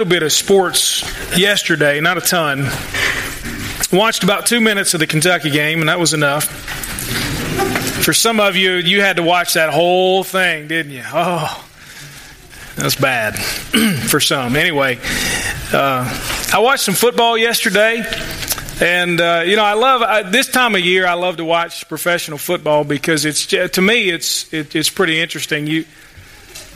Little bit of sports yesterday, not a ton. Watched about two minutes of the Kentucky game, and that was enough. For some of you, you had to watch that whole thing, didn't you? Oh, that's bad for some. Anyway, uh, I watched some football yesterday. And uh, you know, I love I, this time of year. I love to watch professional football because it's to me it's it, it's pretty interesting. You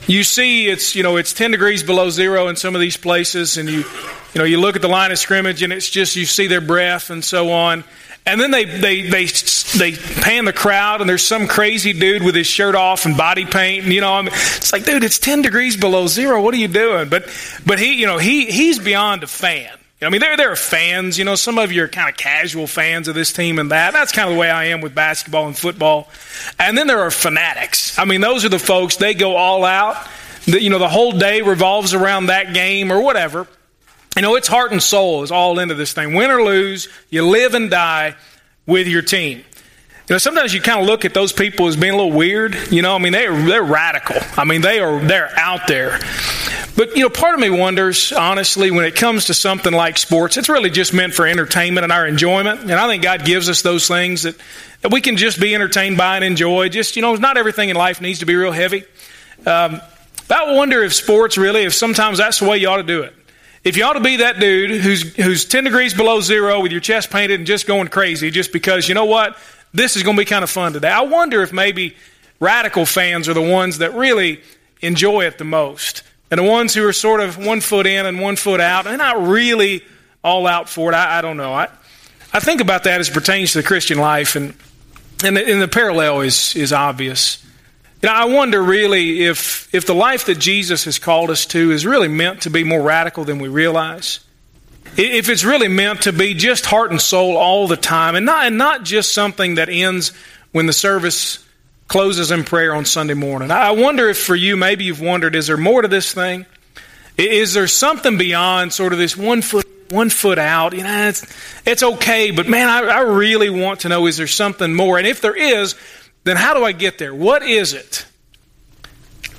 you see it's you know it's 10 degrees below zero in some of these places and you you know you look at the line of scrimmage and it's just you see their breath and so on. And then they they they they pan the crowd and there's some crazy dude with his shirt off and body paint and you know I mean, it's like dude it's 10 degrees below zero. What are you doing? But but he you know he he's beyond a fan I mean, there, there are fans. You know, some of you are kind of casual fans of this team and that. That's kind of the way I am with basketball and football. And then there are fanatics. I mean, those are the folks, they go all out. The, you know, the whole day revolves around that game or whatever. You know, it's heart and soul is all into this thing. Win or lose, you live and die with your team. You know, sometimes you kind of look at those people as being a little weird. You know, I mean, they're they're radical. I mean, they are they're out there. But you know, part of me wonders, honestly, when it comes to something like sports, it's really just meant for entertainment and our enjoyment. And I think God gives us those things that, that we can just be entertained by and enjoy. Just you know, not everything in life needs to be real heavy. Um, but I wonder if sports really, if sometimes that's the way you ought to do it. If you ought to be that dude who's who's ten degrees below zero with your chest painted and just going crazy, just because you know what this is going to be kind of fun today. I wonder if maybe radical fans are the ones that really enjoy it the most. And the ones who are sort of one foot in and one foot out, they're not really all out for it. I, I don't know. I, I think about that as pertains to the Christian life, and, and, the, and the parallel is, is obvious. You know, I wonder really if, if the life that Jesus has called us to is really meant to be more radical than we realize if it's really meant to be just heart and soul all the time and not, and not just something that ends when the service closes in prayer on Sunday morning. I wonder if for you, maybe you've wondered, is there more to this thing? Is there something beyond sort of this one foot one foot out? You know, it's it's okay, but man, I, I really want to know: is there something more? And if there is, then how do I get there? What is it?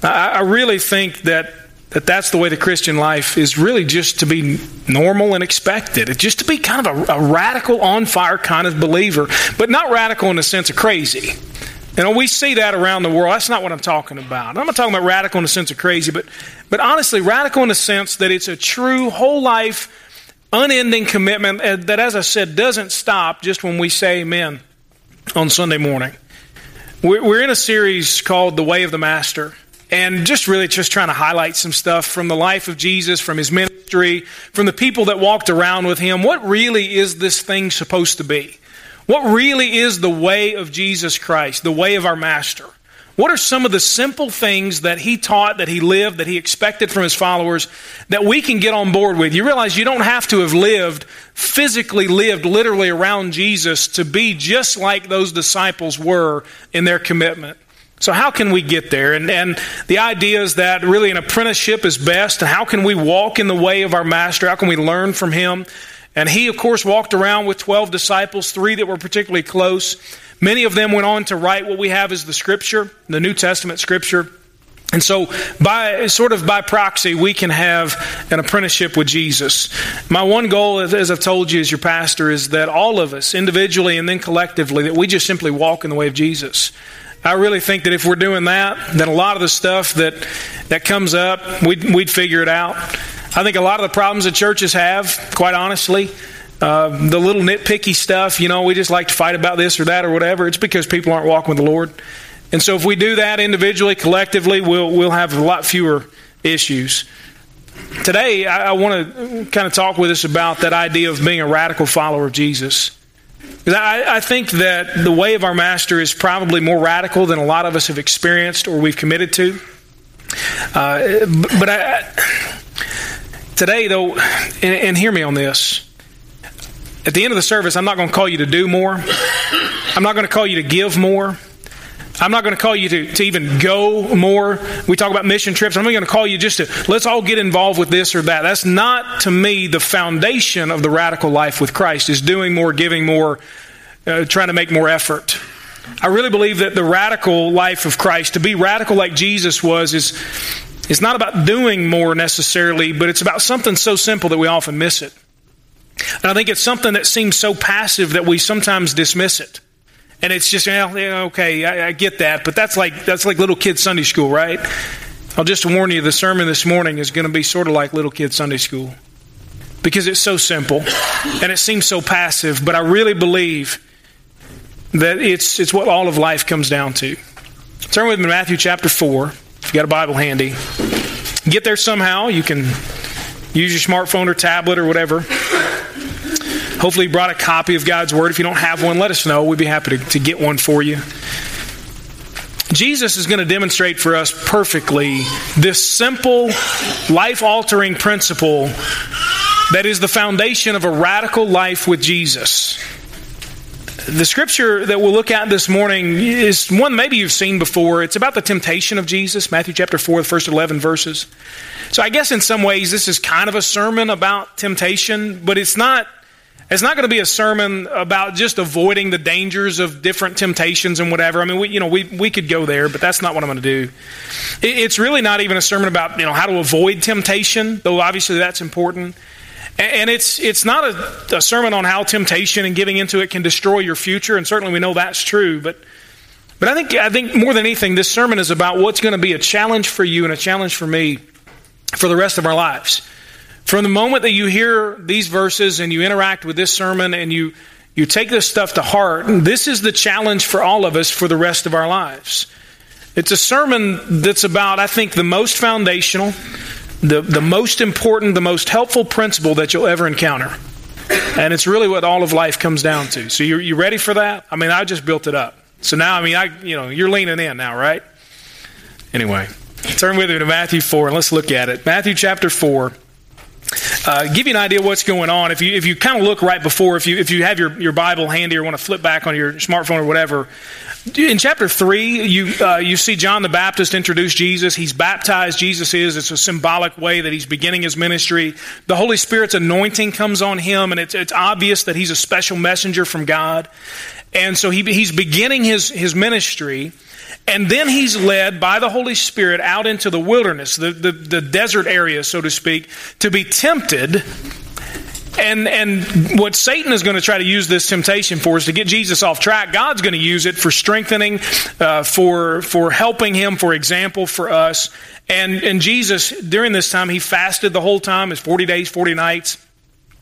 I, I really think that that that's the way the Christian life is really just to be normal and expected. It's just to be kind of a, a radical, on fire kind of believer, but not radical in the sense of crazy. Know, we see that around the world. That's not what I'm talking about. I'm not talking about radical in the sense of crazy, but, but honestly, radical in the sense that it's a true, whole life, unending commitment uh, that, as I said, doesn't stop just when we say amen on Sunday morning. We're in a series called The Way of the Master and just really just trying to highlight some stuff from the life of Jesus, from his ministry, from the people that walked around with him. What really is this thing supposed to be? What really is the way of Jesus Christ, the way of our Master? What are some of the simple things that he taught, that he lived, that he expected from his followers that we can get on board with? You realize you don't have to have lived, physically lived, literally around Jesus to be just like those disciples were in their commitment. So, how can we get there? And, and the idea is that really an apprenticeship is best. And how can we walk in the way of our master? How can we learn from him? And he, of course, walked around with 12 disciples, three that were particularly close. Many of them went on to write what we have as the Scripture, the New Testament Scripture. And so, by sort of by proxy, we can have an apprenticeship with Jesus. My one goal, as I've told you as your pastor, is that all of us, individually and then collectively, that we just simply walk in the way of Jesus. I really think that if we're doing that, then a lot of the stuff that that comes up, we'd, we'd figure it out. I think a lot of the problems that churches have, quite honestly, uh, the little nitpicky stuff, you know, we just like to fight about this or that or whatever. It's because people aren't walking with the Lord. And so if we do that individually, collectively, we'll, we'll have a lot fewer issues. Today, I, I want to kind of talk with us about that idea of being a radical follower of Jesus. Because I, I, think that the way of our master is probably more radical than a lot of us have experienced or we've committed to. Uh, but I, today, though, and, and hear me on this. At the end of the service, I'm not going to call you to do more. I'm not going to call you to give more. I'm not going to call you to, to even go more. We talk about mission trips. I'm not going to call you just to let's all get involved with this or that. That's not, to me, the foundation of the radical life with Christ, is doing more, giving more, uh, trying to make more effort. I really believe that the radical life of Christ, to be radical like Jesus was, is, It's not about doing more necessarily, but it's about something so simple that we often miss it. And I think it's something that seems so passive that we sometimes dismiss it. And it's just, yeah, okay, I, I get that, but that's like that's like little kid Sunday school, right? I'll just warn you, the sermon this morning is going to be sort of like little kid Sunday school because it's so simple and it seems so passive, but I really believe that it's, it's what all of life comes down to. Turn with me to Matthew chapter 4, if you got a Bible handy. Get there somehow. You can use your smartphone or tablet or whatever. Hopefully, you brought a copy of God's Word. If you don't have one, let us know. We'd be happy to, to get one for you. Jesus is going to demonstrate for us perfectly this simple, life altering principle that is the foundation of a radical life with Jesus. The scripture that we'll look at this morning is one maybe you've seen before. It's about the temptation of Jesus, Matthew chapter 4, the first 11 verses. So I guess in some ways this is kind of a sermon about temptation, but it's not it's not going to be a sermon about just avoiding the dangers of different temptations and whatever. I mean, we, you know, we, we could go there, but that's not what I'm going to do. It, it's really not even a sermon about, you know, how to avoid temptation, though obviously that's important. And, it's, it's not a, a sermon on how temptation and giving into it can destroy your future, and certainly we know that's true, but, but I think, I think more than anything, this sermon is about what's going to be a challenge for you and a challenge for me for the rest of our lives. From the moment that you hear these verses and you interact with this sermon and you, you take this stuff to heart, this is the challenge for all of us for the rest of our lives. It's a sermon that's about, I think, the most foundational, the, the most important, the most helpful principle that you'll ever encounter. And it's really what all of life comes down to. So you you ready for that? I mean, I just built it up. So now, I mean, I you know, you're leaning in now, right? Anyway, turn with me to Matthew 4 and let's look at it. Matthew chapter 4. Uh, give you an idea what's going on. If you if you kind of look right before, if you if you have your, your Bible handy or want to flip back on your smartphone or whatever, in chapter three, you uh, you see John the Baptist introduce Jesus. He's baptized. Jesus is. It's a symbolic way that he's beginning his ministry. The Holy Spirit's anointing comes on him, and it's it's obvious that he's a special messenger from God. And so he, he's beginning his his ministry. And then he's led by the Holy Spirit out into the wilderness, the, the, the desert area, so to speak, to be tempted and and what Satan is going to try to use this temptation for is to get Jesus off track. God's going to use it for strengthening, uh, for for helping him, for example, for us. And and Jesus during this time he fasted the whole time, his forty days, forty nights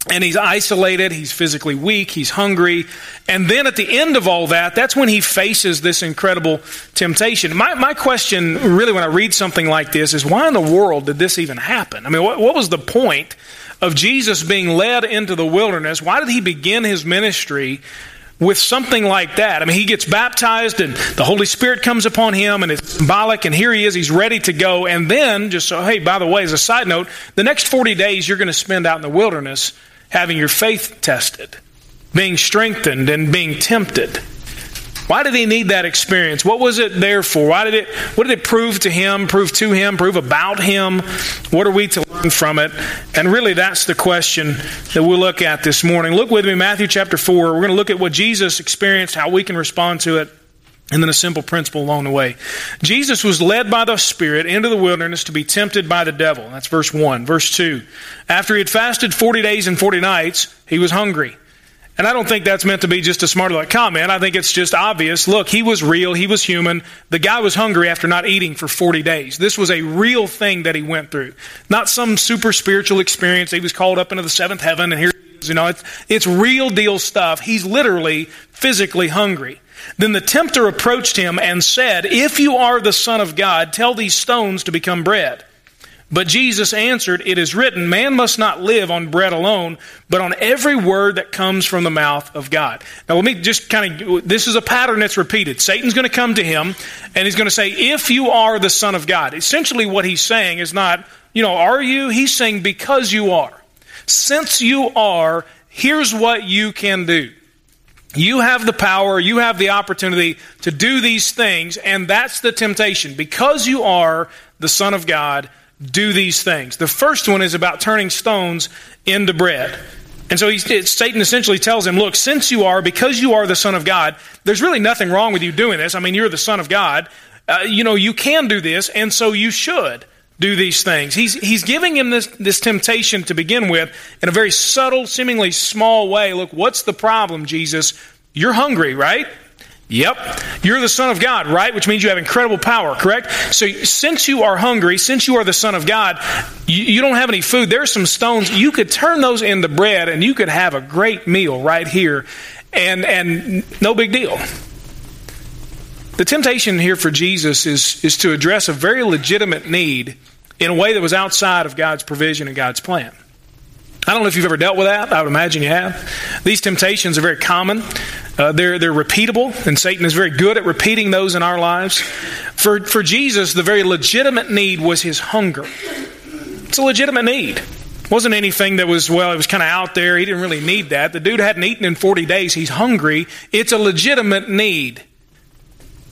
and he's isolated, he's physically weak, he's hungry. And then at the end of all that, that's when he faces this incredible temptation. My, my question, really, when I read something like this, is why in the world did this even happen? I mean, what, what was the point of Jesus being led into the wilderness? Why did he begin his ministry with something like that. I mean, he gets baptized and the Holy Spirit comes upon him and it's symbolic, and here he is, he's ready to go. And then, just so, hey, by the way, as a side note, the next 40 days you're going to spend out in the wilderness having your faith tested, being strengthened, and being tempted. Why did he need that experience? What was it there for? Why did it what did it prove to him, prove to him, prove about him? What are we to learn from it? And really that's the question that we'll look at this morning. Look with me Matthew chapter 4. We're going to look at what Jesus experienced, how we can respond to it. And then a simple principle along the way. Jesus was led by the Spirit into the wilderness to be tempted by the devil. That's verse 1. Verse 2. After he had fasted 40 days and 40 nights, he was hungry. And I don't think that's meant to be just a smart aleck comment. I think it's just obvious. Look, he was real. He was human. The guy was hungry after not eating for 40 days. This was a real thing that he went through. Not some super spiritual experience. He was called up into the seventh heaven and here, you know, it's, it's real deal stuff. He's literally physically hungry. Then the tempter approached him and said, If you are the Son of God, tell these stones to become bread. But Jesus answered, It is written, Man must not live on bread alone, but on every word that comes from the mouth of God. Now, let me just kind of, this is a pattern that's repeated. Satan's going to come to him, and he's going to say, If you are the Son of God. Essentially, what he's saying is not, you know, are you? He's saying, Because you are. Since you are, here's what you can do. You have the power, you have the opportunity to do these things, and that's the temptation. Because you are the Son of God, do these things. The first one is about turning stones into bread. And so he, Satan essentially tells him, Look, since you are, because you are the Son of God, there's really nothing wrong with you doing this. I mean, you're the Son of God. Uh, you know, you can do this, and so you should. Do these things. He's, he's giving him this, this temptation to begin with in a very subtle, seemingly small way. Look, what's the problem, Jesus? You're hungry, right? Yep. You're the Son of God, right? Which means you have incredible power, correct? So since you are hungry, since you are the Son of God, you, you don't have any food. There's some stones. You could turn those into bread and you could have a great meal right here. And, and no big deal. The temptation here for Jesus is, is to address a very legitimate need in a way that was outside of God's provision and God's plan. I don't know if you've ever dealt with that. I would imagine you have. These temptations are very common. Uh, they're, they're repeatable, and Satan is very good at repeating those in our lives. For, for Jesus, the very legitimate need was his hunger. It's a legitimate need. It wasn't anything that was, well, it was kind of out there. He didn't really need that. The dude hadn't eaten in 40 days. He's hungry. It's a legitimate need.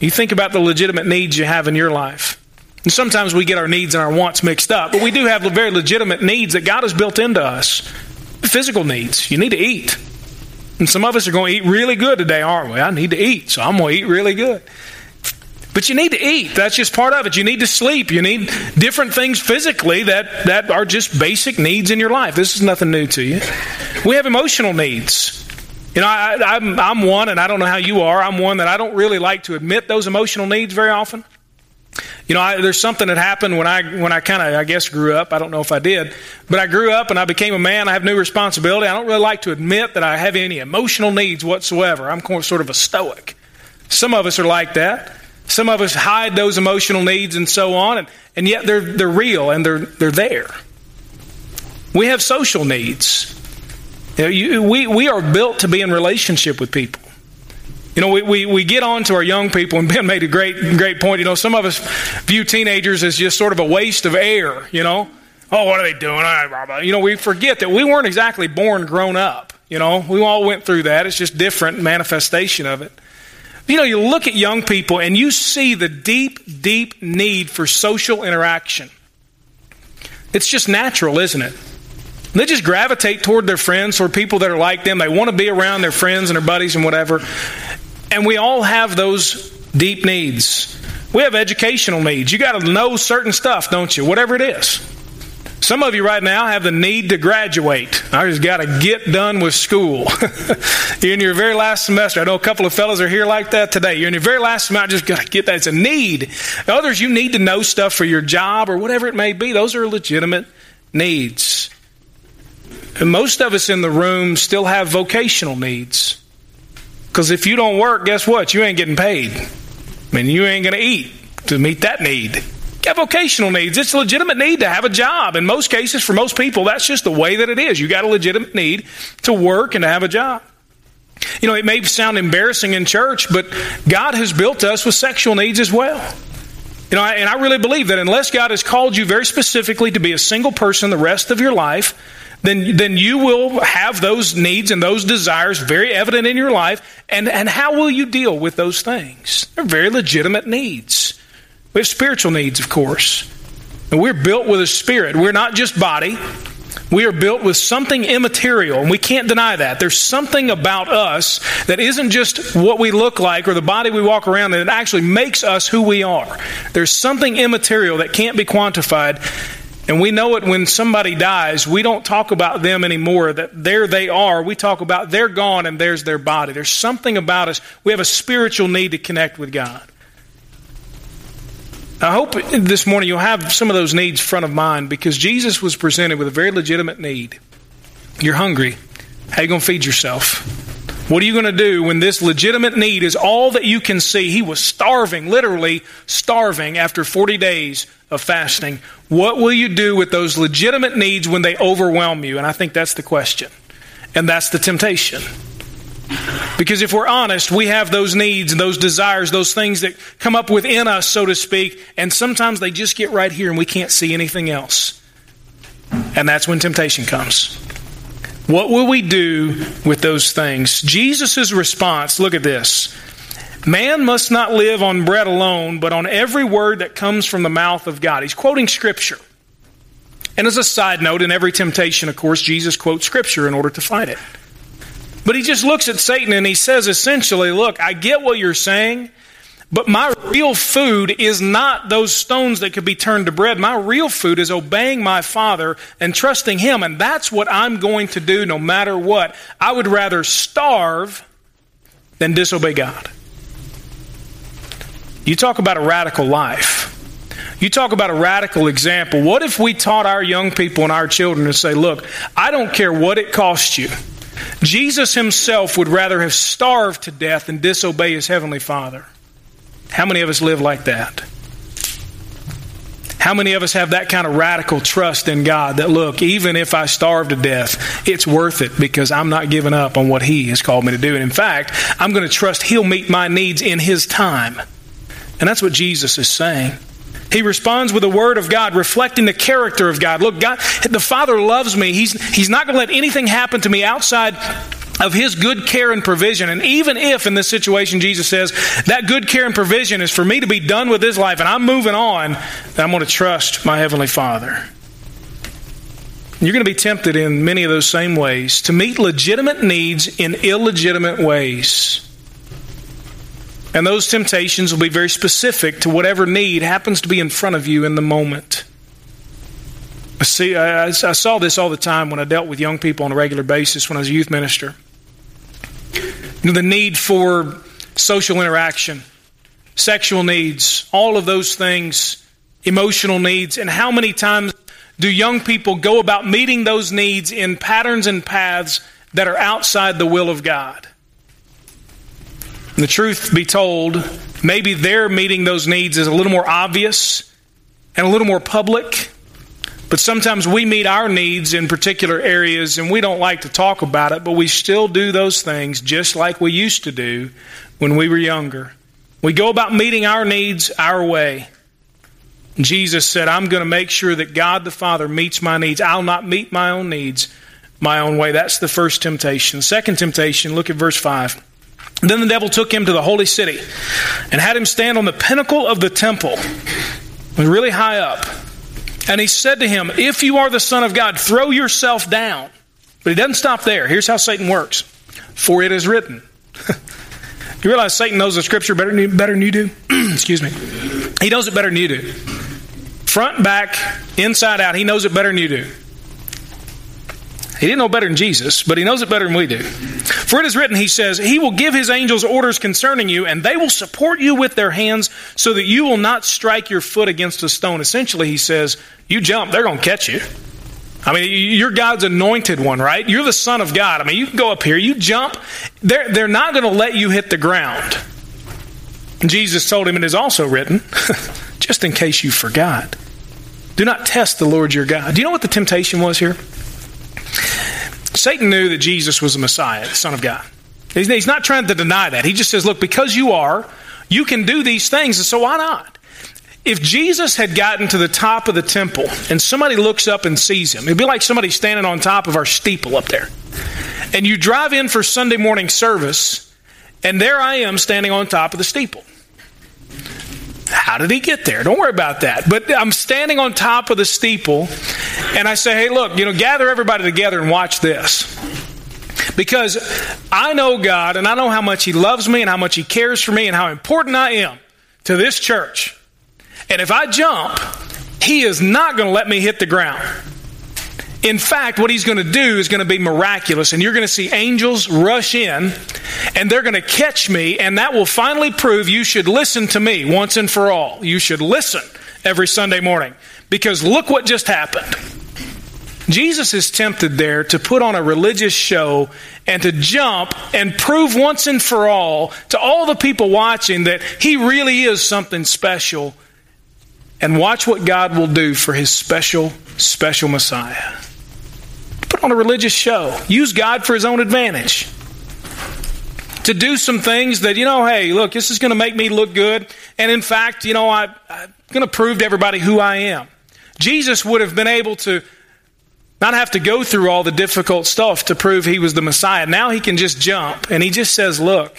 You think about the legitimate needs you have in your life. And sometimes we get our needs and our wants mixed up, but we do have very legitimate needs that God has built into us. Physical needs. You need to eat. And some of us are going to eat really good today, aren't we? I need to eat, so I'm going to eat really good. But you need to eat. That's just part of it. You need to sleep. You need different things physically that, that are just basic needs in your life. This is nothing new to you. We have emotional needs. You know, I, am I'm, I'm one, and I don't know how you are. I'm one that I don't really like to admit those emotional needs very often. You know, I, there's something that happened when I when I kind of I guess grew up. I don't know if I did, but I grew up and I became a man. I have new responsibility. I don't really like to admit that I have any emotional needs whatsoever. I'm sort of a stoic. Some of us are like that. Some of us hide those emotional needs and so on, and, and yet they're they're real and they're they're there. We have social needs. You know, you, we, we are built to be in relationship with people. You know, we, we, we get on to our young people, and Ben made a great, great point. You know, some of us view teenagers as just sort of a waste of air, you know. Oh, what are they doing? Ah, you know, we forget that we weren't exactly born grown up. You know, we all went through that. It's just different manifestation of it. You know, you look at young people and you see the deep, deep need for social interaction. It's just natural, isn't it? They just gravitate toward their friends or people that are like them. They want to be around their friends and their buddies and whatever. And we all have those deep needs. We have educational needs. You got to know certain stuff, don't you? Whatever it is. Some of you right now have the need to graduate. I just got to get done with school. You're in your very last semester. I know a couple of fellows are here like that today. You're in your very last semester. I just got to get that. It's a need. Others, you need to know stuff for your job or whatever it may be. Those are legitimate needs. And most of us in the room still have vocational needs. Because if you don't work, guess what? You ain't getting paid. I mean, you ain't going to eat to meet that need. You have vocational needs. It's a legitimate need to have a job. In most cases, for most people, that's just the way that it is. You got a legitimate need to work and to have a job. You know, it may sound embarrassing in church, but God has built us with sexual needs as well. You know, and I really believe that unless God has called you very specifically to be a single person the rest of your life, then, then you will have those needs and those desires very evident in your life. And, and how will you deal with those things? They're very legitimate needs. We have spiritual needs, of course. And we're built with a spirit. We're not just body. We are built with something immaterial, and we can't deny that. There's something about us that isn't just what we look like or the body we walk around in, it actually makes us who we are. There's something immaterial that can't be quantified, and we know it when somebody dies, we don't talk about them anymore, that there they are. We talk about they're gone and there's their body. There's something about us. We have a spiritual need to connect with God. I hope this morning you'll have some of those needs front of mind because Jesus was presented with a very legitimate need. You're hungry. How are you going to feed yourself? What are you going to do when this legitimate need is all that you can see? He was starving, literally starving after 40 days of fasting. What will you do with those legitimate needs when they overwhelm you? And I think that's the question. And that's the temptation. Because if we're honest, we have those needs and those desires, those things that come up within us, so to speak, and sometimes they just get right here and we can't see anything else. And that's when temptation comes. What will we do with those things? Jesus' response look at this. Man must not live on bread alone, but on every word that comes from the mouth of God. He's quoting Scripture. And as a side note, in every temptation, of course, Jesus quotes Scripture in order to fight it. But he just looks at Satan and he says essentially, Look, I get what you're saying, But my real food is not those stones that could be turned to bread. My real food is obeying my Father and trusting Him. And that's what I'm going to do no matter what. I would rather starve than disobey God. You talk about a radical life. You talk about a radical example. What if we taught our young people and our children to say, look, I don't care what it costs you. Jesus himself would rather have starved to death than disobey his heavenly Father. How many of us live like that? How many of us have that kind of radical trust in God that, look, even if I starve to death, it's worth it because I'm not giving up on what He has called me to do. And in fact, I'm going to trust He'll meet my needs in His time. And that's what Jesus is saying. He responds with the word of God, reflecting the character of God. Look, God, the Father loves me. He's, he's not going to let anything happen to me outside of his good care and provision. And even if in this situation Jesus says that good care and provision is for me to be done with this life and I'm moving on, then I'm going to trust my Heavenly Father. You're going to be tempted in many of those same ways to meet legitimate needs in illegitimate ways. And those temptations will be very specific to whatever need happens to be in front of you in the moment. See, I, I saw this all the time when I dealt with young people on a regular basis when I was a youth minister. You know, the need for social interaction, sexual needs, all of those things, emotional needs, and how many times do young people go about meeting those needs in patterns and paths that are outside the will of God? And the truth be told, maybe their meeting those needs is a little more obvious and a little more public but sometimes we meet our needs in particular areas and we don't like to talk about it, but we still do those things just like we used to do when we were younger. We go about meeting our needs our way. Jesus said, I'm going to make sure that God the Father meets my needs. I'll not meet my own needs my own way. That's the first temptation. second temptation, look at verse 5. Then the devil took him to the holy city and had him stand on the pinnacle of the temple, really high up. And he said to him, If you are the Son of God, throw yourself down. But he doesn't stop there. Here's how Satan works For it is written. you realize Satan knows the scripture better than you, better than you do? Excuse me. He knows it better than you do. Front, back, inside out, he knows it better than you do. He didn't know better than Jesus, but he knows it better than we do. For it is written, he says, He will give his angels orders concerning you, and they will support you with their hands so that you will not strike your foot against a stone. Essentially, he says, You jump, they're going to catch you. I mean, you're God's anointed one, right? You're the Son of God. I mean, you can go up here, you jump, they're, they're not going to let you hit the ground. Jesus told him, It is also written, just in case you forgot, do not test the Lord your God. Do you know what the temptation was here? Satan knew that Jesus was the Messiah, the Son of God. He's not trying to deny that. He just says, look, because you are, you can do these things, and so why not? If Jesus had gotten to the top of the temple and somebody looks up and sees him, it'd be like somebody standing on top of our steeple up there. And you drive in for Sunday morning service, and there I am standing on top of the steeple. How did he get there? Don't worry about that. But I'm standing on top of the steeple and I say, hey, look, you know, gather everybody together and watch this. Because I know God and I know how much He loves me and how much He cares for me and how important I am to this church. And if I jump, He is not going to let me hit the ground. In fact, what he's going to do is going to be miraculous, and you're going to see angels rush in, and they're going to catch me, and that will finally prove you should listen to me once and for all. You should listen every Sunday morning, because look what just happened. Jesus is tempted there to put on a religious show and to jump and prove once and for all to all the people watching that he really is something special. And watch what God will do for his special, special Messiah on a religious show. Use God for his own advantage. To do some things that, you know, hey, look, this is going to make me look good. And in fact, you know, I, I'm going to prove to everybody who I am. Jesus would have been able to not have to go through all the difficult stuff to prove he was the Messiah. Now he can just jump and he just says, look,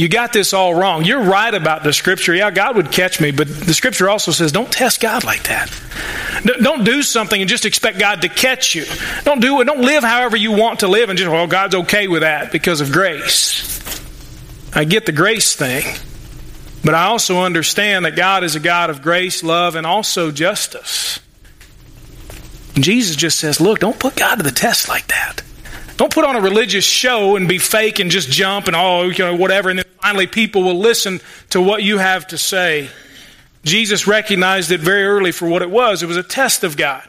you got this all wrong. You're right about the scripture. Yeah, God would catch me, but the scripture also says don't test God like that. Don't do something and just expect God to catch you. Don't do it. Don't live however you want to live and just, well, God's okay with that because of grace. I get the grace thing. But I also understand that God is a God of grace, love, and also justice. And Jesus just says, look, don't put God to the test like that. Don't put on a religious show and be fake and just jump and oh, you know, whatever, and then finally people will listen to what you have to say. Jesus recognized it very early for what it was. It was a test of God.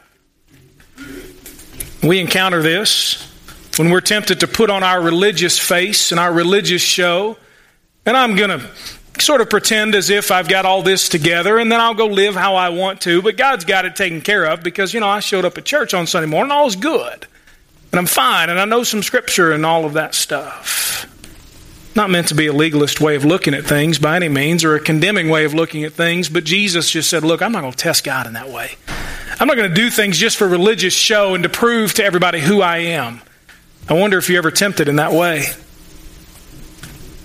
We encounter this when we're tempted to put on our religious face and our religious show. And I'm going to sort of pretend as if I've got all this together and then I'll go live how I want to. But God's got it taken care of because, you know, I showed up at church on Sunday morning, all is good. And I'm fine and I know some scripture and all of that stuff. Not meant to be a legalist way of looking at things by any means or a condemning way of looking at things, but Jesus just said, Look, I'm not going to test God in that way. I'm not going to do things just for religious show and to prove to everybody who I am. I wonder if you're ever tempted in that way.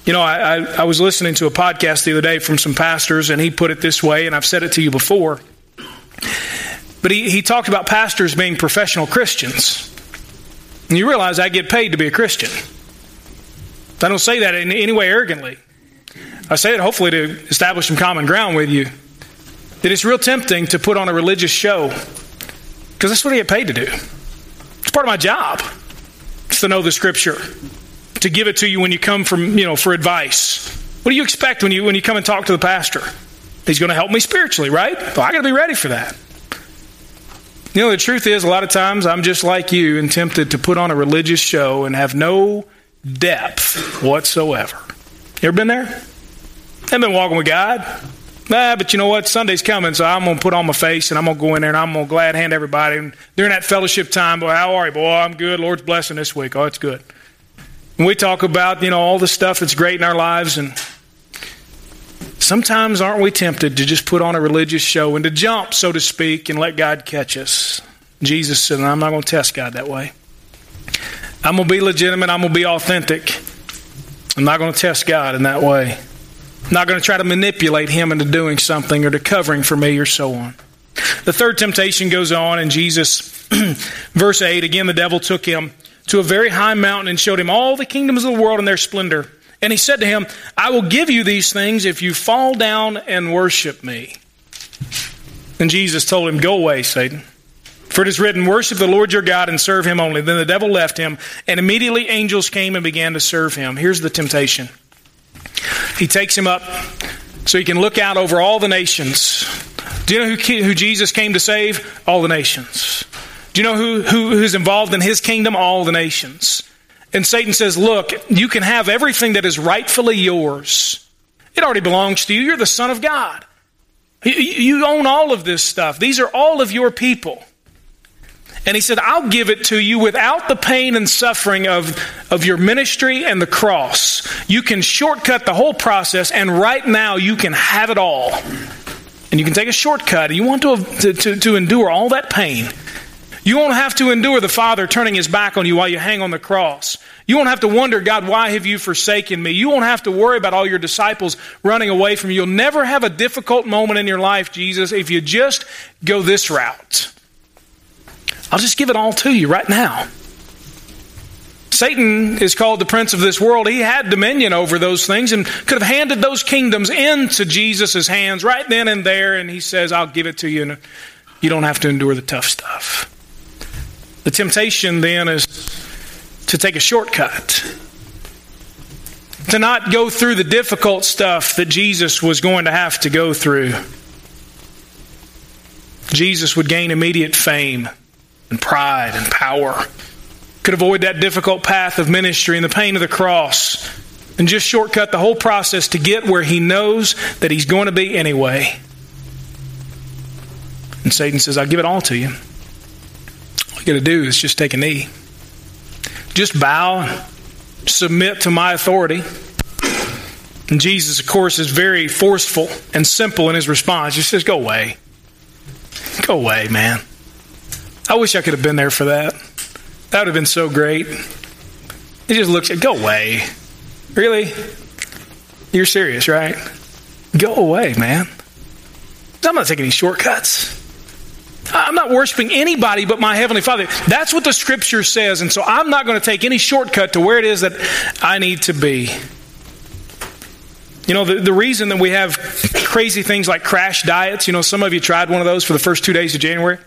You know, I, I, I, was listening to a podcast the other day from some pastors, and he put it this way, and I've said it to you before. But he, he talked about pastors being professional Christians. And you realize I get paid to be a Christian. I don't say that in any way arrogantly. I say it hopefully to establish some common ground with you. That it's real tempting to put on a religious show because that's what I get paid to do. It's part of my job. To know the Scripture to give it to you when you come from, you know, for advice. What do you expect when you when you come and talk to the pastor? He's going to help me spiritually, right? Well, I got to be ready for that. You know, the truth is, a lot of times I'm just like you and tempted to put on a religious show and have no depth whatsoever. You ever been there? I've been walking with God. Ah, but you know what? Sunday's coming, so I'm going to put on my face and I'm going to go in there and I'm going to glad hand everybody. And during that fellowship time, boy, how are you? Boy, I'm good. Lord's blessing this week. Oh, it's good. And we talk about, you know, all the stuff that's great in our lives and sometimes aren't we tempted to just put on a religious show and to jump, so to speak, and let God catch us? Jesus said, I'm not going to test God that way. I'm going to be legitimate. I'm going to be authentic. I'm not going to test God in that way. I'm not going to try to manipulate Him into doing something or to covering for me or so on. The third temptation goes on in Jesus, verse 8. Again, the devil took him to a very high mountain and showed him all the kingdoms of the world and their splendor. And he said to him, I will give you these things if you fall down and worship me. And Jesus told him, Go away, Satan. For it is written, Worship the Lord your God and serve him only. Then the devil left him, and immediately angels came and began to serve him. Here's the temptation. He takes him up so he can look out over all the nations. Do you know who, who Jesus came to save? All the nations. Do you know who, who, who's involved in his kingdom? All the nations. And Satan says, Look, you can have everything that is rightfully yours. It already belongs to you. You're the Son of God. You own all of this stuff. These are all of your people. And he said, I'll give it to you without the pain and suffering of, of your ministry and the cross. You can shortcut the whole process, and right now you can have it all. And you can take a shortcut. You want to, to, to endure all that pain. You won't have to endure the Father turning his back on you while you hang on the cross. You won't have to wonder, God, why have you forsaken me? You won't have to worry about all your disciples running away from you. You'll never have a difficult moment in your life, Jesus, if you just go this route. I'll just give it all to you right now. Satan is called the prince of this world. He had dominion over those things and could have handed those kingdoms into Jesus' hands right then and there. And he says, I'll give it to you, and you don't have to endure the tough stuff. The temptation then is to take a shortcut, to not go through the difficult stuff that Jesus was going to have to go through. Jesus would gain immediate fame and pride and power. Could avoid that difficult path of ministry and the pain of the cross and just shortcut the whole process to get where he knows that he's going to be anyway. And Satan says, I'll give it all to you All you got to do is just take a knee. Just bow, submit to my authority. And Jesus, of course, is very forceful and simple in his response. He says, Go away. Go away, man. I wish I could have been there for that. That would have been so great. He just looks at, Go away. Really? You're serious, right? Go away, man. I'm not taking any shortcuts. I'm not worshiping anybody but my Heavenly Father. That's what the Scripture says. And so I'm not going to take any shortcut to where it is that I need to be. You know, the, the reason that we have crazy things like crash diets, you know, some of you tried one of those for the first two days of January.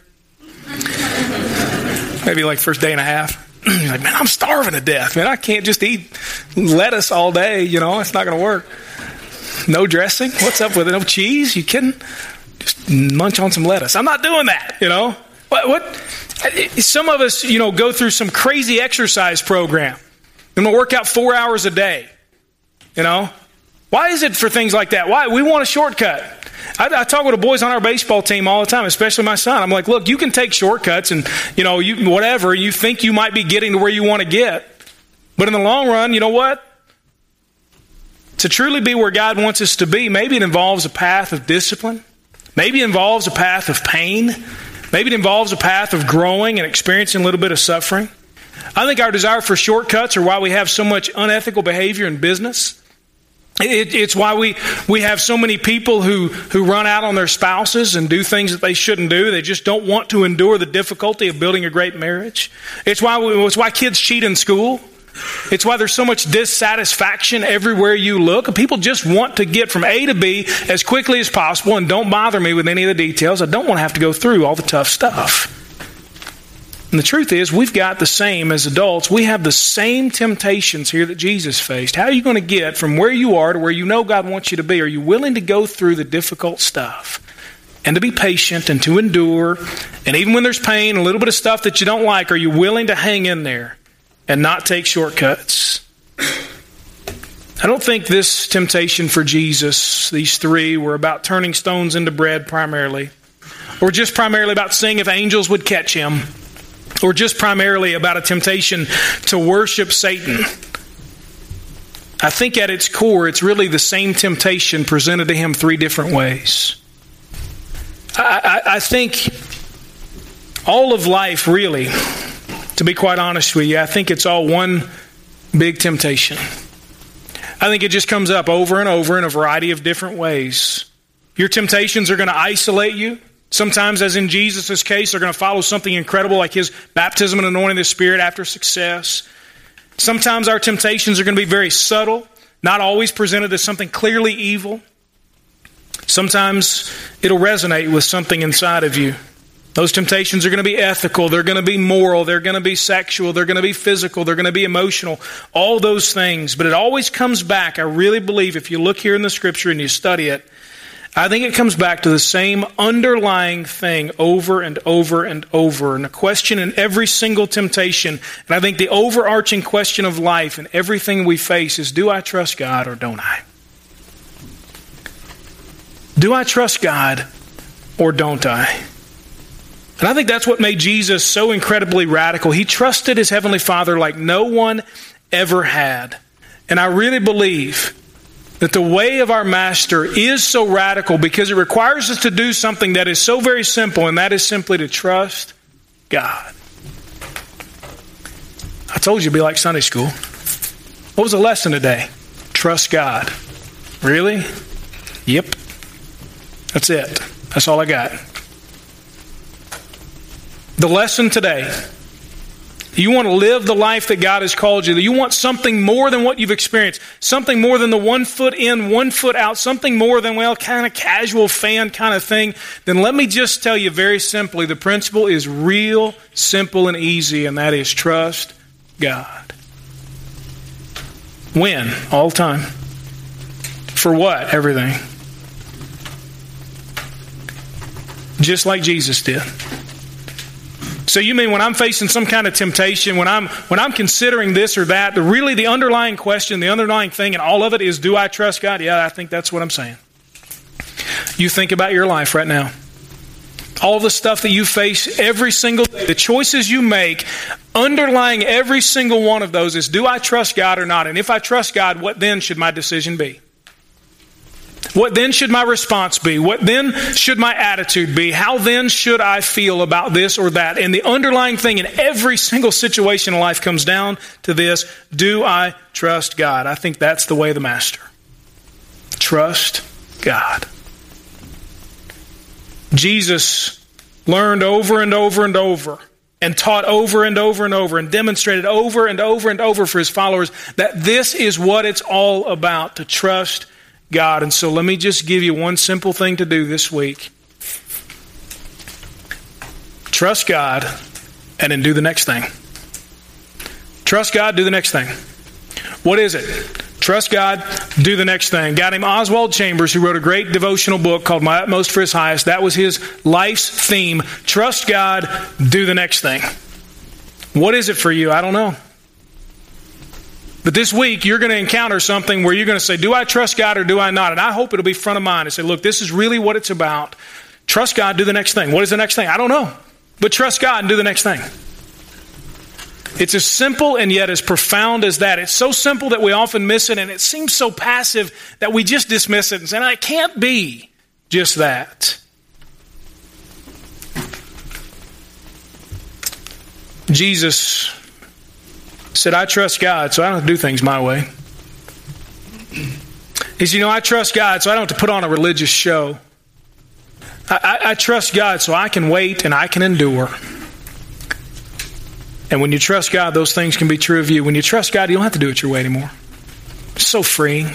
Maybe like first day and a half. You're like, man, I'm starving to death. Man, I can't just eat lettuce all day. You know, it's not going to work. No dressing? What's up with it? No cheese? You kidding? Just munch on some lettuce. I'm not doing that, you know? What? what? Some of us, you know, go through some crazy exercise program. I'm going to work out four hours a day. You know? Why is it for things like that? Why? We want a shortcut. I, I, talk with the boys on our baseball team all the time, especially my son. I'm like, look, you can take shortcuts and, you know, you, whatever, you think you might be getting to where you want to get. But in the long run, you know what? To truly be where God wants us to be, maybe it involves a path of discipline. Maybe it involves a path of pain. Maybe it involves a path of growing and experiencing a little bit of suffering. I think our desire for shortcuts are why we have so much unethical behavior in business. It, it's why we, we have so many people who, who run out on their spouses and do things that they shouldn't do. They just don't want to endure the difficulty of building a great marriage. It's why, we, it's why kids cheat in school. It's why there's so much dissatisfaction everywhere you look. People just want to get from A to B as quickly as possible and don't bother me with any of the details. I don't want to have to go through all the tough stuff. And the truth is, we've got the same as adults. We have the same temptations here that Jesus faced. How are you going to get from where you are to where you know God wants you to be? Are you willing to go through the difficult stuff? And to be patient and to endure. And even when there's pain, a little bit of stuff that you don't like, are you willing to hang in there and not take shortcuts? I don't think this temptation for Jesus, these three, were about turning stones into bread primarily, or just primarily about seeing if angels would catch him or just primarily about a temptation to worship Satan. I think at its core, it's really the same temptation presented to him three different ways. I, I, I think all of life, really, to be quite honest with you, I think it's all one big temptation. I think it just comes up over and over in a variety of different ways. Your temptations are going to isolate you. Sometimes, as in Jesus' case, they're going to follow something incredible like his baptism and anointing the Spirit after success. Sometimes our temptations are going to be very subtle, not always presented as something clearly evil. Sometimes it'll resonate with something inside of you. Those temptations are going to be ethical, they're going to be moral, they're going to be sexual, they're going to be physical, they're going to be emotional, all those things. But it always comes back, I really believe, if you look here in the scripture and you study it, I think it comes back to the same underlying thing over and over and over. And a question in every single temptation. And I think the overarching question of life and everything we face is do I trust God or don't I? Do I trust God or don't I? And I think that's what made Jesus so incredibly radical. He trusted his Heavenly Father like no one ever had. And I really believe that the way of our Master is so radical because it requires us to do something that is so very simple, and that is simply to trust God. I told you it'd be like Sunday school. What was the lesson today? Trust God. Really? Yep. That's it. That's all I got. The lesson today you want to live the life that God has called you. You want something more than what you've experienced. Something more than the one foot in, one foot out. Something more than, well, kind of casual fan kind of thing. Then let me just tell you very simply the principle is real, simple, and easy, and that is trust God. When? All time. For what? Everything. Just like Jesus did. So you mean when I'm facing some kind of temptation, when I'm when I'm considering this or that, the really the underlying question, the underlying thing and all of it is do I trust God? Yeah, I think that's what I'm saying. You think about your life right now. All the stuff that you face every single day, the choices you make, underlying every single one of those is do I trust God or not? And if I trust God, what then should my decision be? What then should my response be? What then should my attitude be? How then should I feel about this or that? And the underlying thing in every single situation in life comes down to this Do I trust God? I think that's the way of the Master. Trust God. Jesus learned over and over and over and taught over and over and over and demonstrated over and over and over for his followers that this is what it's all about to trust God. And so let me just give you one simple thing to do this week. Trust God and then do the next thing. Trust God, do the next thing. What is it? Trust God, do the next thing. Guy named Oswald Chambers, who wrote a great devotional book called My Utmost for His Highest, that was his life's theme. Trust God, do the next thing. What is it for you? I don't know. But this week, you're going to encounter something where you're going to say, Do I trust God or do I not? And I hope it'll be front of mind and say, Look, this is really what it's about. Trust God, do the next thing. What is the next thing? I don't know. But trust God and do the next thing. It's as simple and yet as profound as that. It's so simple that we often miss it, and it seems so passive that we just dismiss it and say, it can't be just that. Jesus said, I trust God, so I don't have to do things my way. He said, You know, I trust God, so I don't have to put on a religious show. I, I, I trust God, so I can wait and I can endure. And when you trust God, those things can be true of you. When you trust God, you don't have to do it your way anymore. It's so freeing.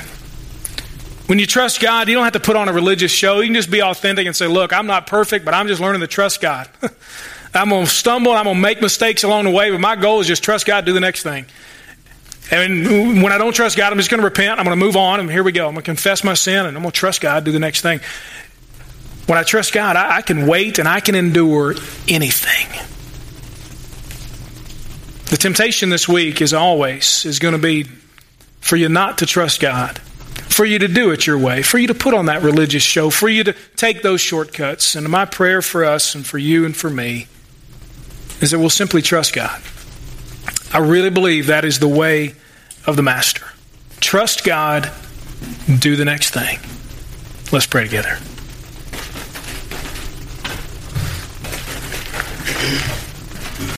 When you trust God, you don't have to put on a religious show. You can just be authentic and say, Look, I'm not perfect, but I'm just learning to trust God. I'm going to stumble, I'm going to make mistakes along the way, but my goal is just trust God, do the next thing. And when I don't trust God, I'm just going to repent. I'm going to move on, and here we go. I'm going to confess my sin, and I'm going to trust God, do the next thing. When I trust God, I, I can wait and I can endure anything. The temptation this week, as always, is going to be for you not to trust God, for you to do it your way, for you to put on that religious show, for you to take those shortcuts. And my prayer for us and for you and for me is that we'll simply trust God. I really believe that is the way of the Master. Trust God, do the next thing. Let's pray together.